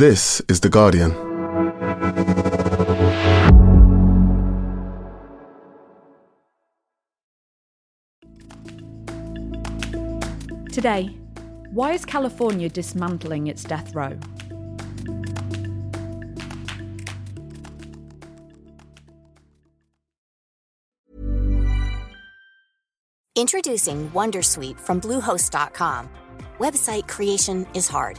This is The Guardian. Today, why is California dismantling its death row? Introducing Wondersuite from Bluehost.com. Website creation is hard,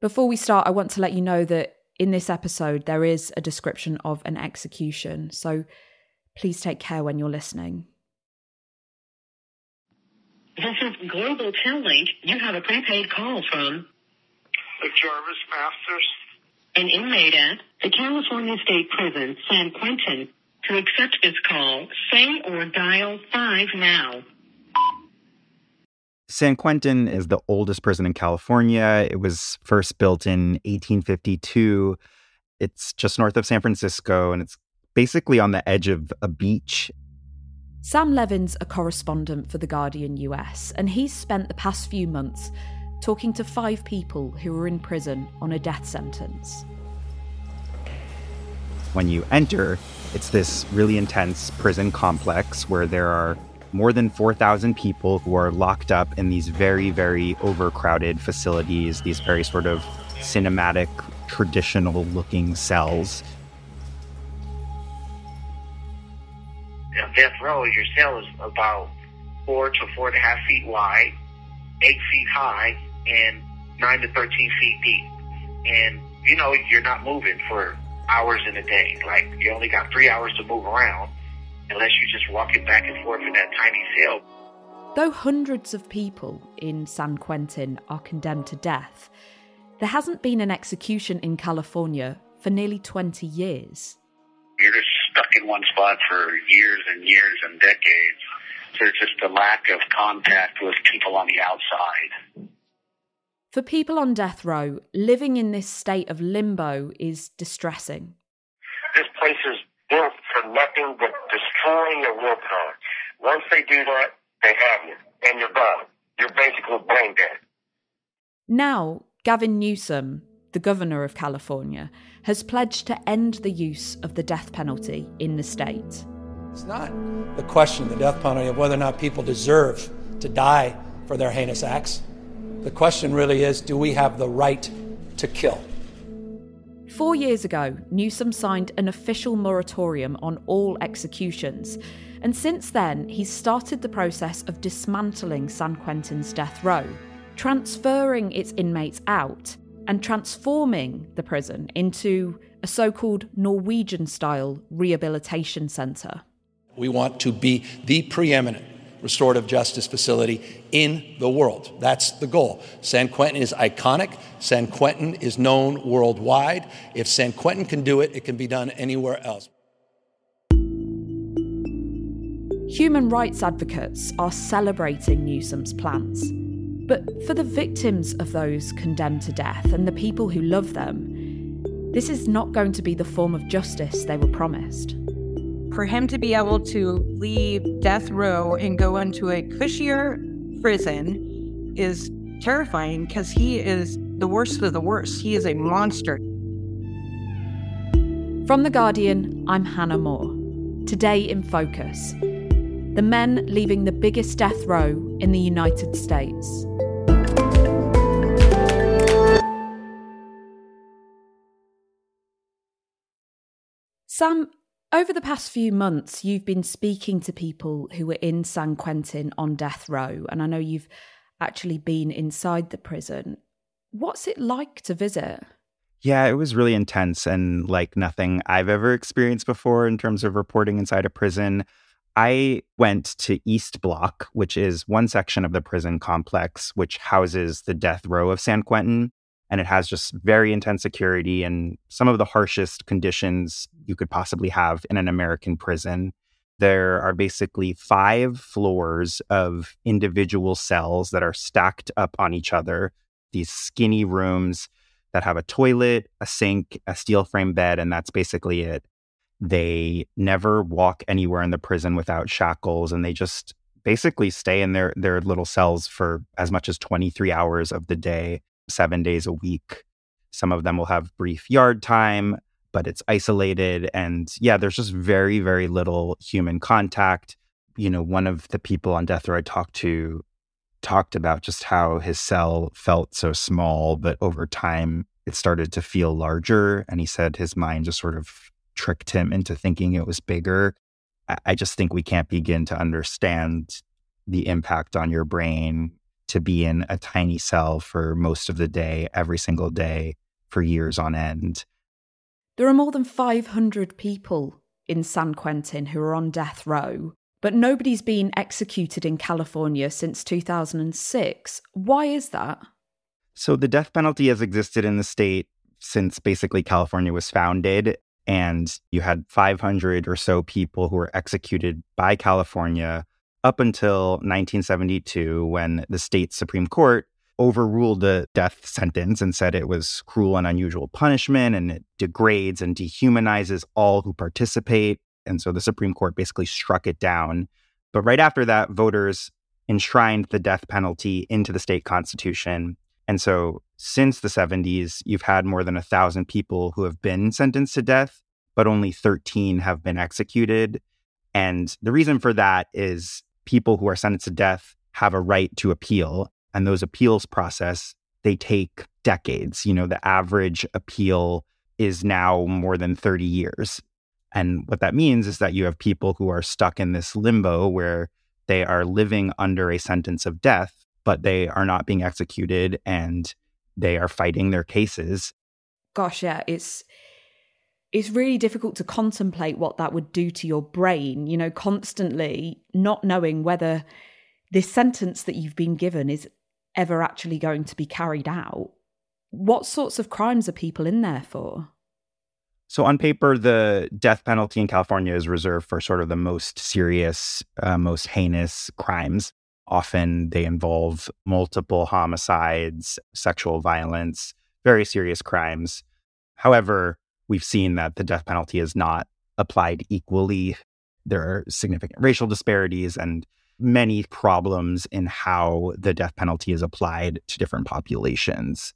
Before we start, I want to let you know that in this episode there is a description of an execution, so please take care when you're listening. This is Global Tel Link. You have a prepaid call from The Jarvis Masters. an inmate at the California State Prison, San Quentin. To accept this call, say or dial 5 now. San Quentin is the oldest prison in California. It was first built in 1852. It's just north of San Francisco and it's basically on the edge of a beach. Sam Levin's a correspondent for The Guardian US, and he's spent the past few months talking to five people who were in prison on a death sentence. When you enter, it's this really intense prison complex where there are more than 4,000 people who are locked up in these very, very overcrowded facilities, these very sort of cinematic, traditional looking cells. On death row, your cell is about four to four and a half feet wide, eight feet high, and nine to 13 feet deep. And, you know, you're not moving for hours in a day. Like, you only got three hours to move around unless you're just walking back and forth in that tiny cell. Though hundreds of people in San Quentin are condemned to death, there hasn't been an execution in California for nearly 20 years. You're just stuck in one spot for years and years and decades. There's just a lack of contact with people on the outside. For people on death row, living in this state of limbo is distressing. This place is built for nothing but destroying your willpower. Once they do that, they have you, and you're gone. You're basically brain dead. Now, Gavin Newsom, the governor of California, has pledged to end the use of the death penalty in the state. It's not the question, of the death penalty, of whether or not people deserve to die for their heinous acts. The question really is do we have the right to kill? Four years ago, Newsom signed an official moratorium on all executions, and since then, he's started the process of dismantling San Quentin's death row, transferring its inmates out, and transforming the prison into a so called Norwegian style rehabilitation centre. We want to be the preeminent restorative justice facility in the world. That's the goal. San Quentin is iconic. San Quentin is known worldwide. If San Quentin can do it, it can be done anywhere else. Human rights advocates are celebrating Newsom's plans. But for the victims of those condemned to death and the people who love them, this is not going to be the form of justice they were promised. For him to be able to leave death row and go into a cushier prison is terrifying because he is the worst of the worst. He is a monster. From The Guardian, I'm Hannah Moore. Today in Focus the men leaving the biggest death row in the United States. Sam, over the past few months, you've been speaking to people who were in San Quentin on death row, and I know you've actually been inside the prison. What's it like to visit? Yeah, it was really intense and like nothing I've ever experienced before in terms of reporting inside a prison. I went to East Block, which is one section of the prison complex, which houses the death row of San Quentin. And it has just very intense security and some of the harshest conditions you could possibly have in an American prison. There are basically five floors of individual cells that are stacked up on each other, these skinny rooms that have a toilet, a sink, a steel frame bed, and that's basically it. They never walk anywhere in the prison without shackles, and they just basically stay in their, their little cells for as much as 23 hours of the day seven days a week. Some of them will have brief yard time, but it's isolated. And yeah, there's just very, very little human contact. You know, one of the people on death row I talked to talked about just how his cell felt so small, but over time it started to feel larger. And he said his mind just sort of tricked him into thinking it was bigger. I just think we can't begin to understand the impact on your brain to be in a tiny cell for most of the day, every single day, for years on end. There are more than 500 people in San Quentin who are on death row, but nobody's been executed in California since 2006. Why is that? So, the death penalty has existed in the state since basically California was founded. And you had 500 or so people who were executed by California up until 1972 when the state Supreme Court overruled the death sentence and said it was cruel and unusual punishment and it degrades and dehumanizes all who participate. And so the Supreme Court basically struck it down. But right after that, voters enshrined the death penalty into the state constitution. And so since the 70s, you've had more than a thousand people who have been sentenced to death, but only 13 have been executed. And the reason for that is people who are sentenced to death have a right to appeal. And those appeals process, they take decades. You know, the average appeal is now more than 30 years. And what that means is that you have people who are stuck in this limbo where they are living under a sentence of death, but they are not being executed and they are fighting their cases. Gosh, yeah, it's it's really difficult to contemplate what that would do to your brain, you know, constantly not knowing whether this sentence that you've been given is ever actually going to be carried out. What sorts of crimes are people in there for? So, on paper, the death penalty in California is reserved for sort of the most serious, uh, most heinous crimes. Often they involve multiple homicides, sexual violence, very serious crimes. However, we've seen that the death penalty is not applied equally. There are significant racial disparities and many problems in how the death penalty is applied to different populations.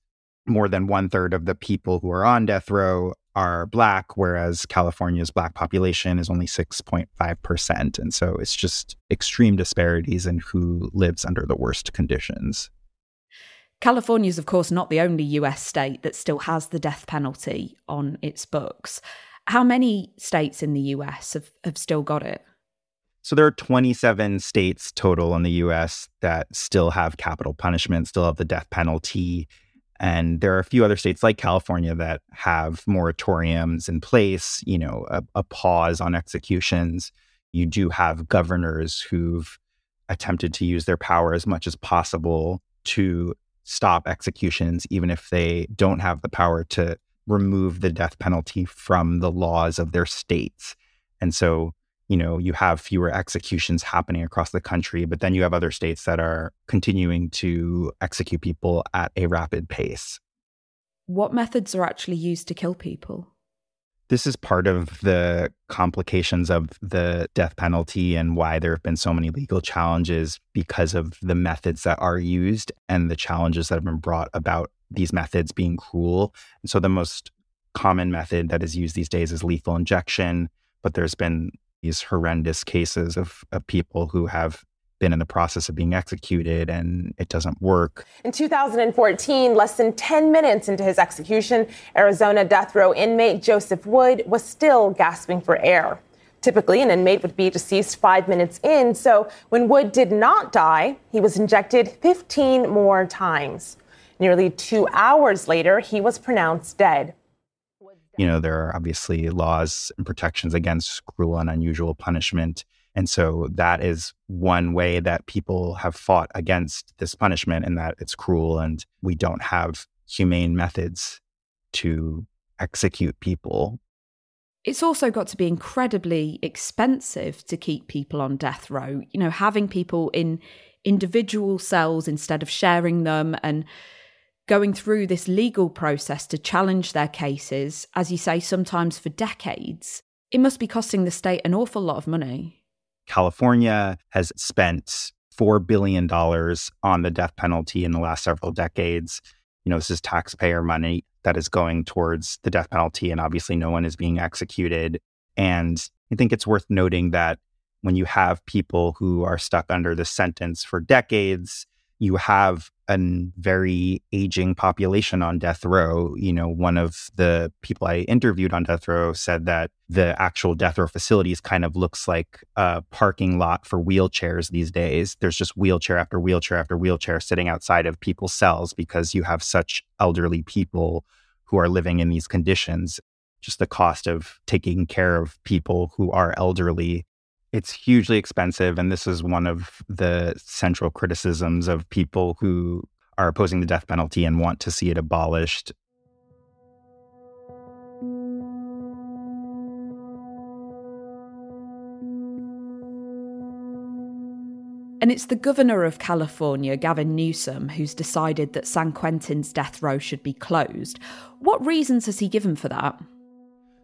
More than one third of the people who are on death row are Black, whereas California's Black population is only 6.5%. And so it's just extreme disparities in who lives under the worst conditions. California is, of course, not the only US state that still has the death penalty on its books. How many states in the US have, have still got it? So there are 27 states total in the US that still have capital punishment, still have the death penalty. And there are a few other states like California that have moratoriums in place, you know, a, a pause on executions. You do have governors who've attempted to use their power as much as possible to stop executions, even if they don't have the power to remove the death penalty from the laws of their states. And so, you know, you have fewer executions happening across the country, but then you have other states that are continuing to execute people at a rapid pace. What methods are actually used to kill people? This is part of the complications of the death penalty and why there have been so many legal challenges because of the methods that are used and the challenges that have been brought about these methods being cruel. And so the most common method that is used these days is lethal injection, but there's been these horrendous cases of, of people who have been in the process of being executed and it doesn't work. In 2014, less than 10 minutes into his execution, Arizona death row inmate Joseph Wood was still gasping for air. Typically, an inmate would be deceased five minutes in, so when Wood did not die, he was injected 15 more times. Nearly two hours later, he was pronounced dead. You know, there are obviously laws and protections against cruel and unusual punishment and so that is one way that people have fought against this punishment and that it's cruel and we don't have humane methods to execute people. It's also got to be incredibly expensive to keep people on death row. You know, having people in individual cells instead of sharing them and going through this legal process to challenge their cases, as you say, sometimes for decades, it must be costing the state an awful lot of money. California has spent $4 billion on the death penalty in the last several decades. You know, this is taxpayer money that is going towards the death penalty, and obviously no one is being executed. And I think it's worth noting that when you have people who are stuck under the sentence for decades, you have a very aging population on death row. You know, one of the people I interviewed on death row said that the actual death row facilities kind of looks like a parking lot for wheelchairs these days. There's just wheelchair after wheelchair after wheelchair sitting outside of people's cells because you have such elderly people who are living in these conditions. Just the cost of taking care of people who are elderly it's hugely expensive. And this is one of the central criticisms of people who are opposing the death penalty and want to see it abolished. And it's the governor of California, Gavin Newsom, who's decided that San Quentin's death row should be closed. What reasons has he given for that?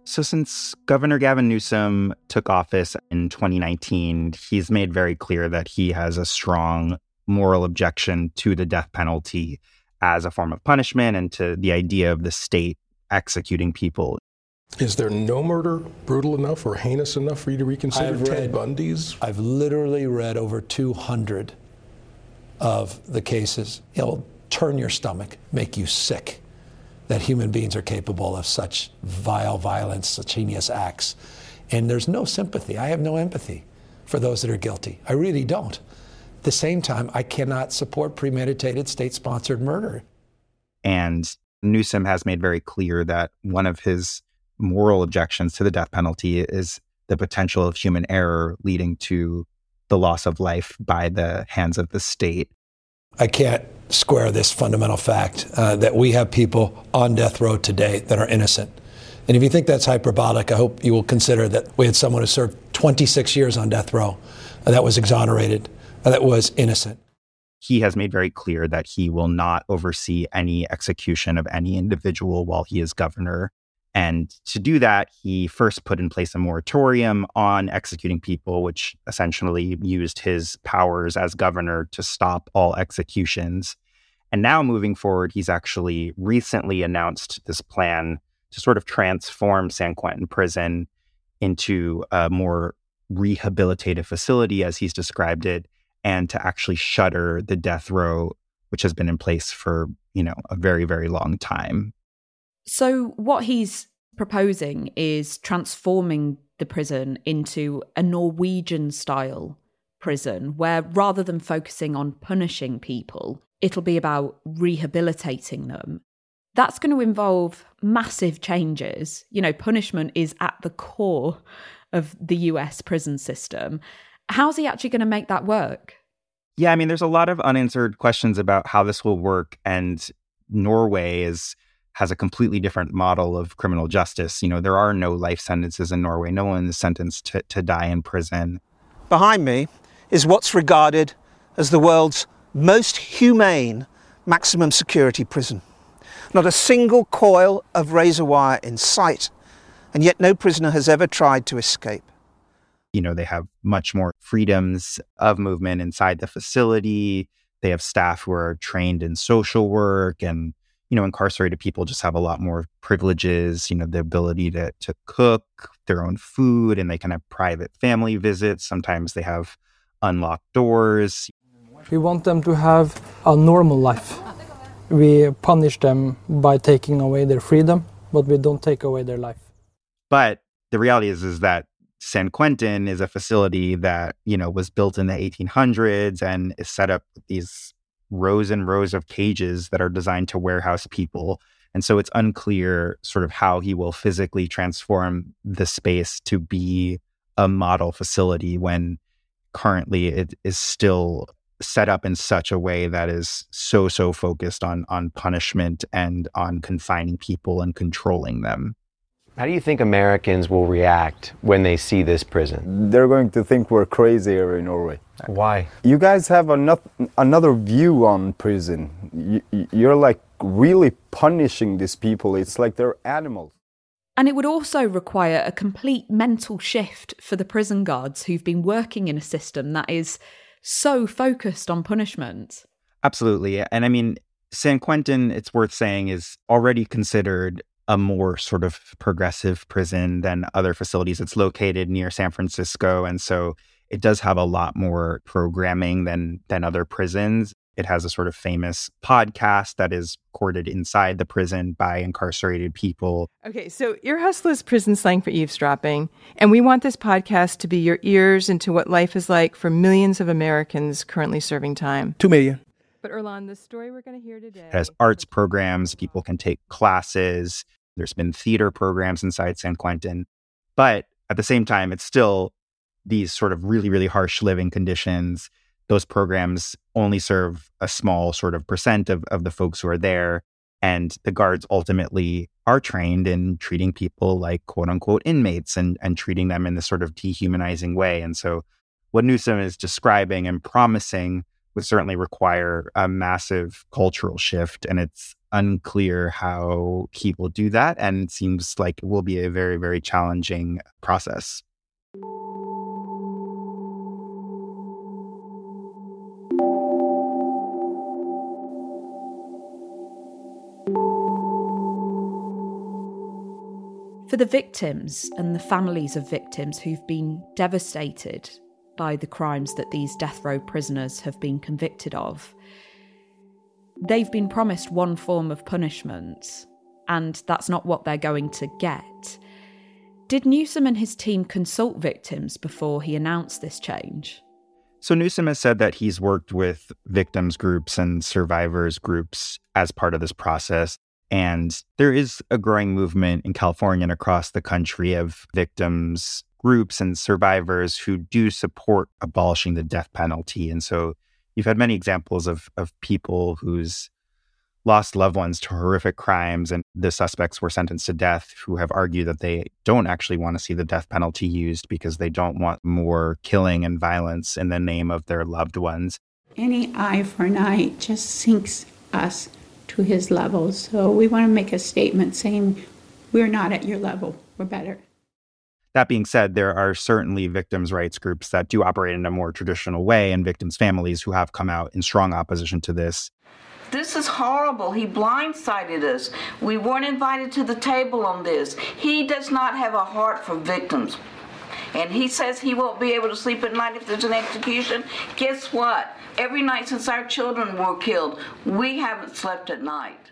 So, since Governor Gavin Newsom took office in 2019, he's made very clear that he has a strong moral objection to the death penalty as a form of punishment and to the idea of the state executing people. Is there no murder brutal enough or heinous enough for you to reconsider I've Ted read, Bundy's? I've literally read over 200 of the cases. It'll turn your stomach, make you sick that human beings are capable of such vile violence, such heinous acts. And there's no sympathy. I have no empathy for those that are guilty. I really don't. At the same time, I cannot support premeditated state sponsored murder. And Newsom has made very clear that one of his moral objections to the death penalty is the potential of human error leading to the loss of life by the hands of the state. I can't square this fundamental fact uh, that we have people on death row today that are innocent. And if you think that's hyperbolic, I hope you will consider that we had someone who served 26 years on death row uh, that was exonerated, uh, that was innocent. He has made very clear that he will not oversee any execution of any individual while he is governor. And to do that, he first put in place a moratorium on executing people, which essentially used his powers as governor to stop all executions. And now moving forward, he's actually recently announced this plan to sort of transform San Quentin Prison into a more rehabilitative facility, as he's described it, and to actually shutter the death row, which has been in place for, you know, a very, very long time. So, what he's proposing is transforming the prison into a Norwegian style prison, where rather than focusing on punishing people, it'll be about rehabilitating them. That's going to involve massive changes. You know, punishment is at the core of the US prison system. How's he actually going to make that work? Yeah, I mean, there's a lot of unanswered questions about how this will work. And Norway is has a completely different model of criminal justice. You know, there are no life sentences in Norway. No one is sentenced to, to die in prison. Behind me is what's regarded as the world's most humane maximum security prison. Not a single coil of razor wire in sight, and yet no prisoner has ever tried to escape. You know, they have much more freedoms of movement inside the facility. They have staff who are trained in social work and you know, incarcerated people just have a lot more privileges, you know, the ability to, to cook their own food and they can have private family visits. Sometimes they have unlocked doors. We want them to have a normal life. We punish them by taking away their freedom, but we don't take away their life. But the reality is, is that San Quentin is a facility that, you know, was built in the 1800s and is set up with these rows and rows of cages that are designed to warehouse people. And so it's unclear sort of how he will physically transform the space to be a model facility when currently it is still set up in such a way that is so so focused on on punishment and on confining people and controlling them. How do you think Americans will react when they see this prison? They're going to think we're crazy here in Norway. Why? You guys have another another view on prison. You, you're like really punishing these people. It's like they're animals. And it would also require a complete mental shift for the prison guards who've been working in a system that is so focused on punishment. Absolutely. And I mean, San Quentin, it's worth saying, is already considered a more sort of progressive prison than other facilities. It's located near San Francisco. And so it does have a lot more programming than than other prisons. It has a sort of famous podcast that is recorded inside the prison by incarcerated people. Okay, so Ear Hustle is prison slang for eavesdropping, and we want this podcast to be your ears into what life is like for millions of Americans currently serving time. Two million. But Earlonne, the story we're going to hear today It has arts programs, people can take classes. There's been theater programs inside San Quentin. But at the same time, it's still these sort of really, really harsh living conditions those programs only serve a small sort of percent of, of the folks who are there. And the guards ultimately are trained in treating people like quote unquote inmates and, and treating them in this sort of dehumanizing way. And so, what Newsom is describing and promising would certainly require a massive cultural shift. And it's unclear how he will do that. And it seems like it will be a very, very challenging process. For the victims and the families of victims who've been devastated by the crimes that these death row prisoners have been convicted of, they've been promised one form of punishment, and that's not what they're going to get. Did Newsom and his team consult victims before he announced this change? So Newsom has said that he's worked with victims groups and survivors groups as part of this process. And there is a growing movement in California and across the country of victims groups and survivors who do support abolishing the death penalty. And so you've had many examples of, of people who's lost loved ones to horrific crimes and the suspects were sentenced to death who have argued that they don't actually want to see the death penalty used because they don't want more killing and violence in the name of their loved ones. Any eye for an eye just sinks us to his level. So we want to make a statement saying we're not at your level, we're better. That being said, there are certainly victims' rights groups that do operate in a more traditional way and victims' families who have come out in strong opposition to this. This is horrible. He blindsided us. We weren't invited to the table on this. He does not have a heart for victims. And he says he won't be able to sleep at night if there's an execution. Guess what? Every night since our children were killed, we haven't slept at night.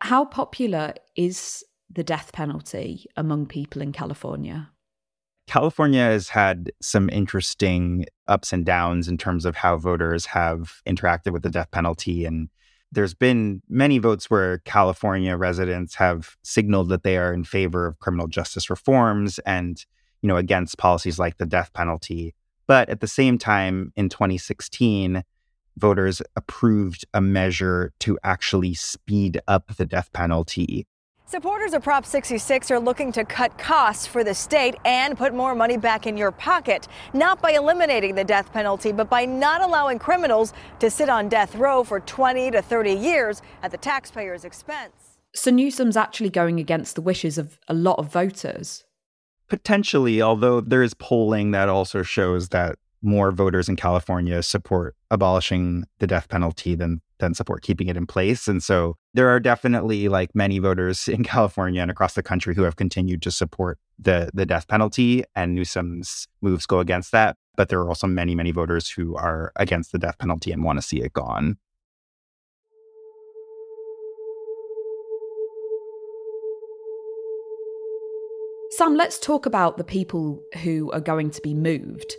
How popular is the death penalty among people in California? California has had some interesting ups and downs in terms of how voters have interacted with the death penalty. And there's been many votes where California residents have signaled that they are in favor of criminal justice reforms and, you know, against policies like the death penalty. But at the same time, in 2016, voters approved a measure to actually speed up the death penalty. Supporters of Prop 66 are looking to cut costs for the state and put more money back in your pocket, not by eliminating the death penalty, but by not allowing criminals to sit on death row for 20 to 30 years at the taxpayer's expense. So Newsom's actually going against the wishes of a lot of voters. Potentially, although there is polling that also shows that more voters in California support abolishing the death penalty than than support keeping it in place. And so there are definitely like many voters in California and across the country who have continued to support the the death penalty and Newsom's moves go against that. But there are also many, many voters who are against the death penalty and want to see it gone. Sam, let's talk about the people who are going to be moved.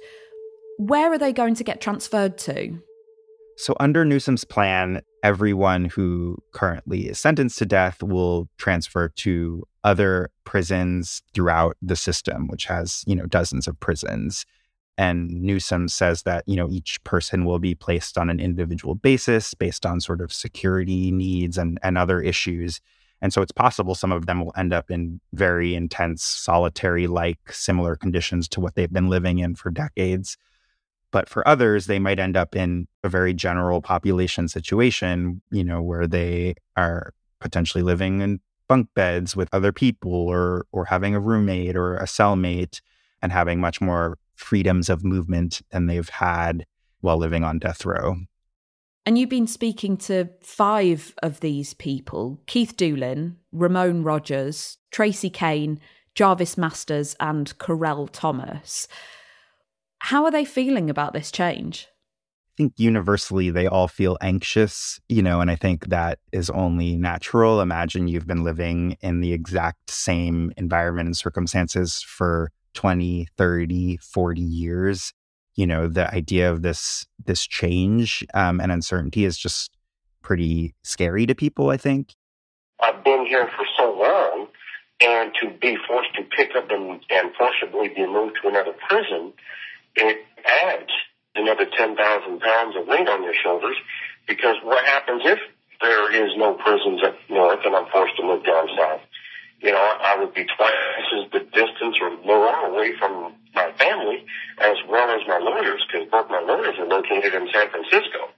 Where are they going to get transferred to? So, under Newsom's plan, everyone who currently is sentenced to death will transfer to other prisons throughout the system, which has, you know, dozens of prisons. And Newsom says that, you know, each person will be placed on an individual basis based on sort of security needs and, and other issues. And so it's possible some of them will end up in very intense, solitary like similar conditions to what they've been living in for decades. But for others, they might end up in a very general population situation, you know, where they are potentially living in bunk beds with other people or or having a roommate or a cellmate and having much more freedoms of movement than they've had while living on death row. And you've been speaking to five of these people Keith Doolin, Ramon Rogers, Tracy Kane, Jarvis Masters, and Correll Thomas. How are they feeling about this change? I think universally they all feel anxious, you know, and I think that is only natural. Imagine you've been living in the exact same environment and circumstances for 20, 30, 40 years. You know, the idea of this this change um, and uncertainty is just pretty scary to people, I think. I've been here for so long and to be forced to pick up and, and forcibly be moved to another prison, it adds another 10,000 pounds of weight on your shoulders because what happens if there is no prisons up north and I'm forced to move down south? You know, I would be twice as the distance or more away from my family as well as my lawyers because both my lawyers are located in San Francisco.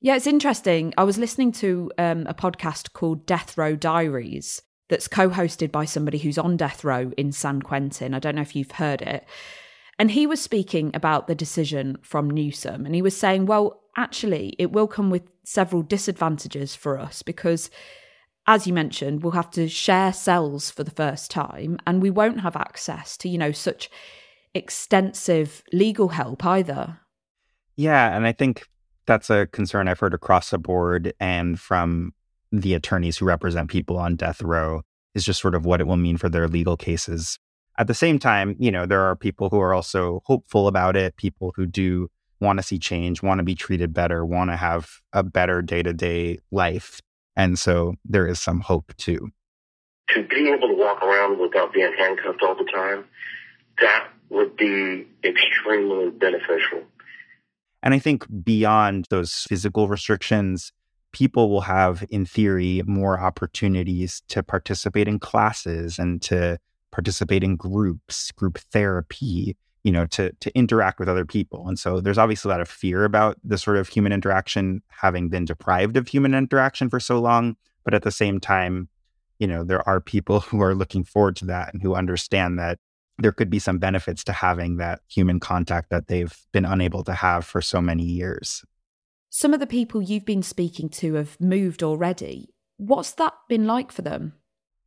Yeah, it's interesting. I was listening to um, a podcast called Death Row Diaries that's co hosted by somebody who's on death row in San Quentin. I don't know if you've heard it. And he was speaking about the decision from Newsom, and he was saying, well, actually, it will come with several disadvantages for us because, as you mentioned, we'll have to share cells for the first time, and we won't have access to, you know, such extensive legal help either. Yeah. And I think that's a concern I've heard across the board and from the attorneys who represent people on death row is just sort of what it will mean for their legal cases at the same time, you know, there are people who are also hopeful about it, people who do want to see change, want to be treated better, want to have a better day to day life. And so there is some hope too. To be able to walk around without being handcuffed all the time, that would be extremely beneficial. And I think beyond those physical restrictions, people will have, in theory, more opportunities to participate in classes and to participate in groups, group therapy, you know, to to interact with other people. And so there's obviously a lot of fear about the sort of human interaction having been deprived of human interaction for so long. But at the same time, you know, there are people who are looking forward to that and who understand that there could be some benefits to having that human contact that they've been unable to have for so many years. Some of the people you've been speaking to have moved already. What's that been like for them?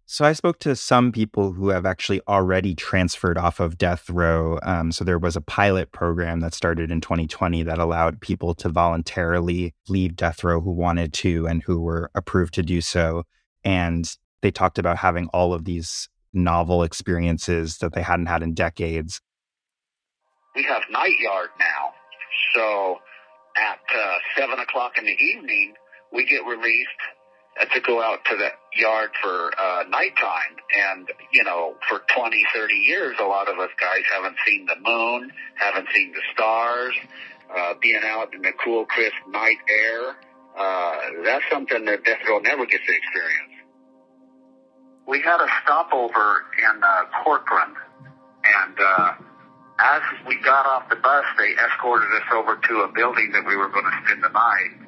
So I spoke to some people who have actually already transferred off of death row. Um, so there was a pilot program that started in 2020 that allowed people to voluntarily leave death row who wanted to and who were approved to do so. And they talked about having all of these novel experiences that they hadn't had in decades. We have night yard now. So at uh, 7 o'clock in the evening, we get released to go out to the yard for uh, nighttime. And, you know, for 20, 30 years, a lot of us guys haven't seen the moon, haven't seen the stars, uh, being out in the cool, crisp night air. Uh, that's something that Death Row never gets to experience. We had a stopover in uh, Corcoran, and uh, as we got off the bus, they escorted us over to a building that we were going to spend the night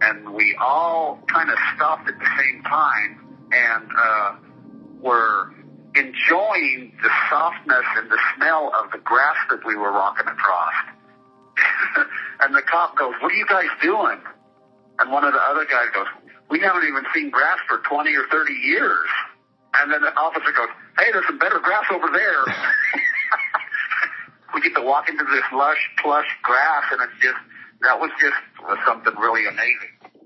and we all kind of stopped at the same time and uh, were enjoying the softness and the smell of the grass that we were walking across. and the cop goes, "What are you guys doing?" And one of the other guys goes, "We haven't even seen grass for 20 or 30 years." And then the officer goes, "Hey, there's some better grass over there." we get to walk into this lush, plush grass, and it's just that was just was something really amazing.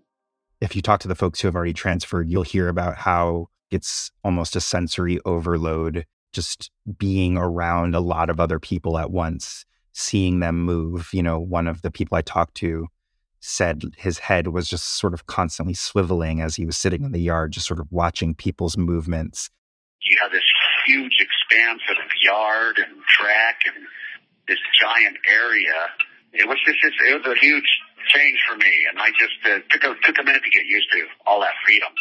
If you talk to the folks who have already transferred, you'll hear about how it's almost a sensory overload just being around a lot of other people at once, seeing them move. You know, one of the people I talked to said his head was just sort of constantly swiveling as he was sitting in the yard, just sort of watching people's movements. You have this huge expanse of yard and track and this giant area. It was just, just it was a huge change for me, and I just uh, took a took a minute to get used to all that freedom.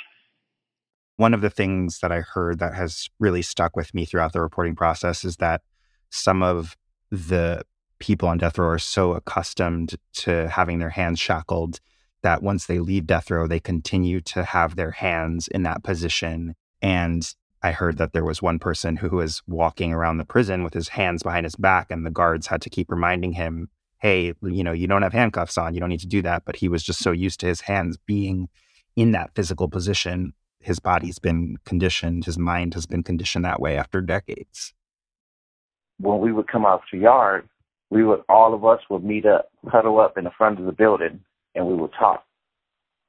One of the things that I heard that has really stuck with me throughout the reporting process is that some of the people on death row are so accustomed to having their hands shackled that once they leave death row, they continue to have their hands in that position. And I heard that there was one person who was walking around the prison with his hands behind his back, and the guards had to keep reminding him, hey, you know, you don't have handcuffs on, you don't need to do that. But he was just so used to his hands being in that physical position. His body's been conditioned, his mind has been conditioned that way after decades. When we would come out to yard, we would all of us would meet up, huddle up in the front of the building, and we would talk.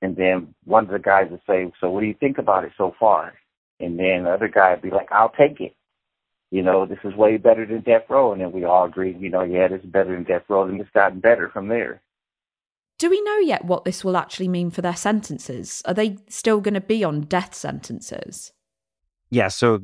And then one of the guys would say, "So what do you think about it so far?" And then the other guy would be like, "I'll take it." You know, this is way better than death row. And then we all agreed, you know, yeah, this is better than death row, and it's gotten better from there. Do we know yet what this will actually mean for their sentences? Are they still going to be on death sentences? Yeah, so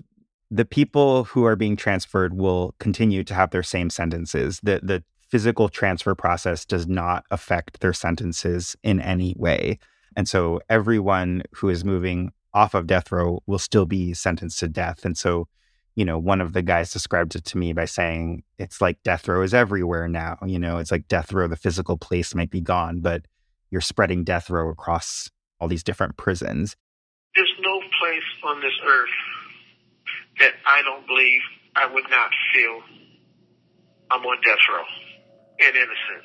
the people who are being transferred will continue to have their same sentences. The the physical transfer process does not affect their sentences in any way. And so everyone who is moving off of death row will still be sentenced to death. And so, you know, one of the guys described it to me by saying it's like death row is everywhere now. You know, it's like death row, the physical place might be gone, but you're spreading death row across all these different prisons. There's no place on this earth that I don't believe I would not feel I'm on death row and innocent.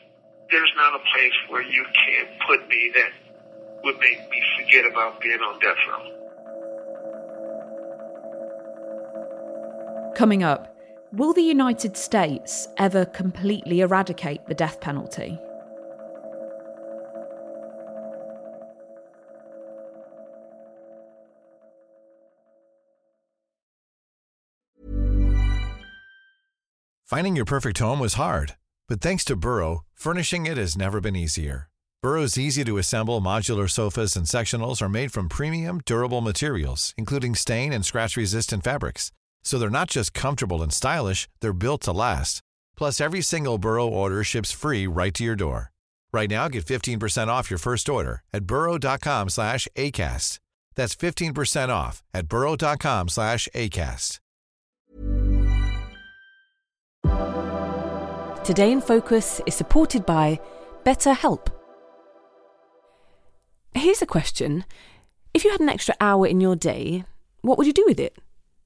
There's not a place where you can put me that would make me forget about being on death row. Coming up, will the United States ever completely eradicate the death penalty? Finding your perfect home was hard, but thanks to Burrow, furnishing it has never been easier. Burrow's easy to assemble modular sofas and sectionals are made from premium, durable materials, including stain and scratch resistant fabrics. So they're not just comfortable and stylish, they're built to last. Plus, every single Burrow order ships free right to your door. Right now, get 15% off your first order at burrow.com slash ACAST. That's 15% off at burrow.com slash ACAST. Today in Focus is supported by BetterHelp. Here's a question. If you had an extra hour in your day, what would you do with it?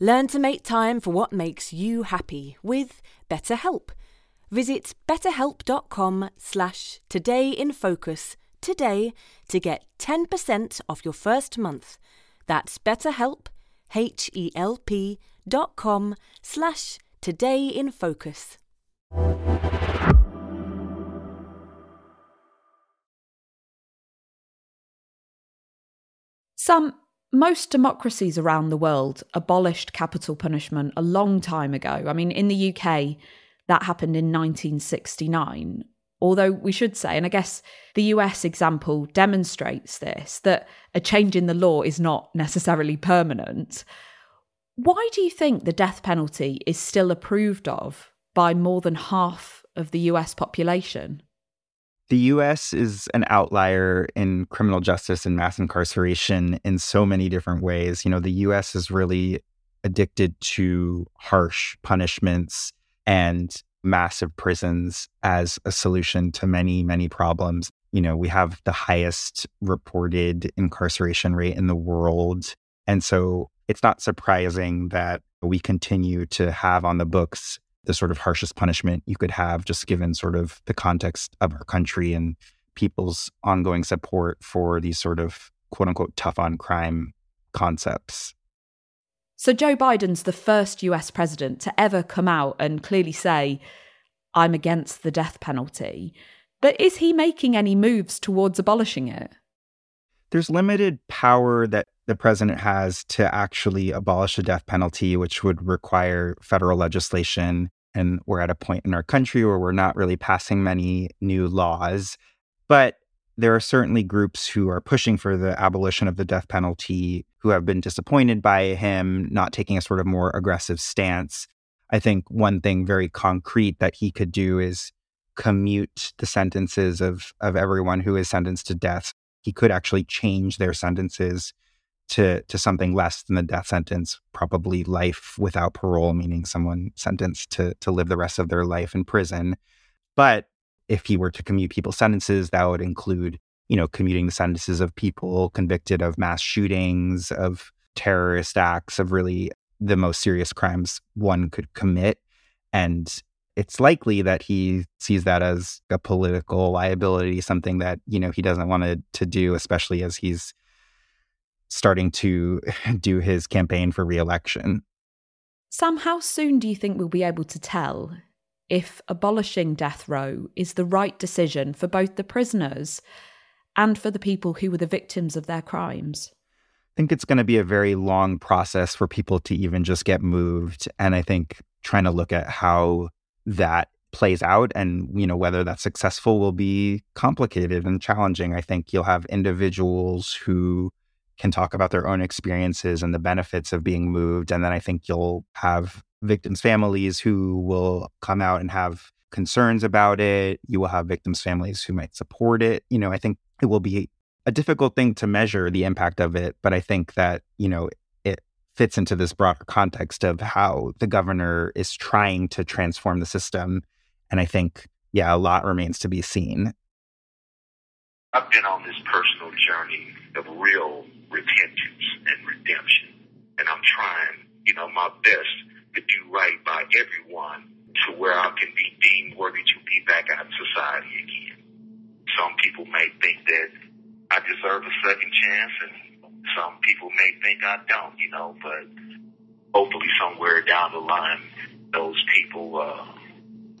Learn to make time for what makes you happy with BetterHelp. Visit betterhelp.com slash todayinfocus today to get 10% off your first month. That's betterhelp, H-E-L-P dot com slash todayinfocus. Some most democracies around the world abolished capital punishment a long time ago. I mean, in the UK, that happened in 1969. Although we should say, and I guess the US example demonstrates this, that a change in the law is not necessarily permanent. Why do you think the death penalty is still approved of by more than half of the US population? The US is an outlier in criminal justice and mass incarceration in so many different ways. You know, the US is really addicted to harsh punishments and massive prisons as a solution to many, many problems. You know, we have the highest reported incarceration rate in the world. And so it's not surprising that we continue to have on the books the sort of harshest punishment you could have, just given sort of the context of our country and people's ongoing support for these sort of quote unquote tough on crime concepts. So Joe Biden's the first US president to ever come out and clearly say, I'm against the death penalty. But is he making any moves towards abolishing it? There's limited power that the president has to actually abolish the death penalty, which would require federal legislation. And we're at a point in our country where we're not really passing many new laws. But there are certainly groups who are pushing for the abolition of the death penalty who have been disappointed by him not taking a sort of more aggressive stance. I think one thing very concrete that he could do is commute the sentences of, of everyone who is sentenced to death. He could actually change their sentences to, to something less than the death sentence, probably life without parole, meaning someone sentenced to, to live the rest of their life in prison. But if he were to commute people's sentences, that would include, you know, commuting the sentences of people convicted of mass shootings, of terrorist acts, of really the most serious crimes one could commit. And it's likely that he sees that as a political liability, something that, you know, he doesn't want to, to do, especially as he's starting to do his campaign for reelection. Sam, how soon do you think we'll be able to tell if abolishing death row is the right decision for both the prisoners and for the people who were the victims of their crimes? I think it's going to be a very long process for people to even just get moved. And I think trying to look at how that plays out and you know whether that's successful will be complicated and challenging i think you'll have individuals who can talk about their own experiences and the benefits of being moved and then i think you'll have victims' families who will come out and have concerns about it. You will have victims' families who might support it. You know, I think it will be a difficult thing to measure the impact of it, but I think that, you know, it fits into this broader context of how the governor is trying to transform the system. And I think, yeah, a lot remains to be seen. I've been on this personal journey of real repentance and redemption. And I'm trying, you know, my best to do right by everyone to where I can be deemed worthy to be back out in society again. Some people may think that I deserve a second chance, and some people may think I don't, you know, but hopefully somewhere down the line, those people uh,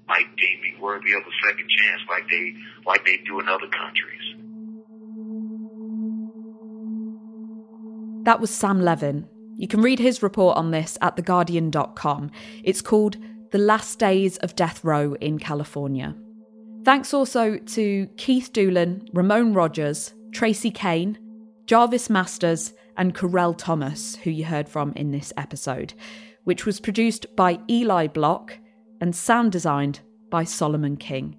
might deem me worthy of a second chance like they like they do in other countries. That was Sam Levin, you can read his report on this at theguardian.com. It's called The Last Days of Death Row in California. Thanks also to Keith Doolan, Ramon Rogers, Tracy Kane, Jarvis Masters, and Corel Thomas, who you heard from in this episode, which was produced by Eli Block and sound designed by Solomon King.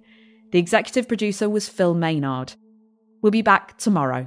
The executive producer was Phil Maynard. We'll be back tomorrow.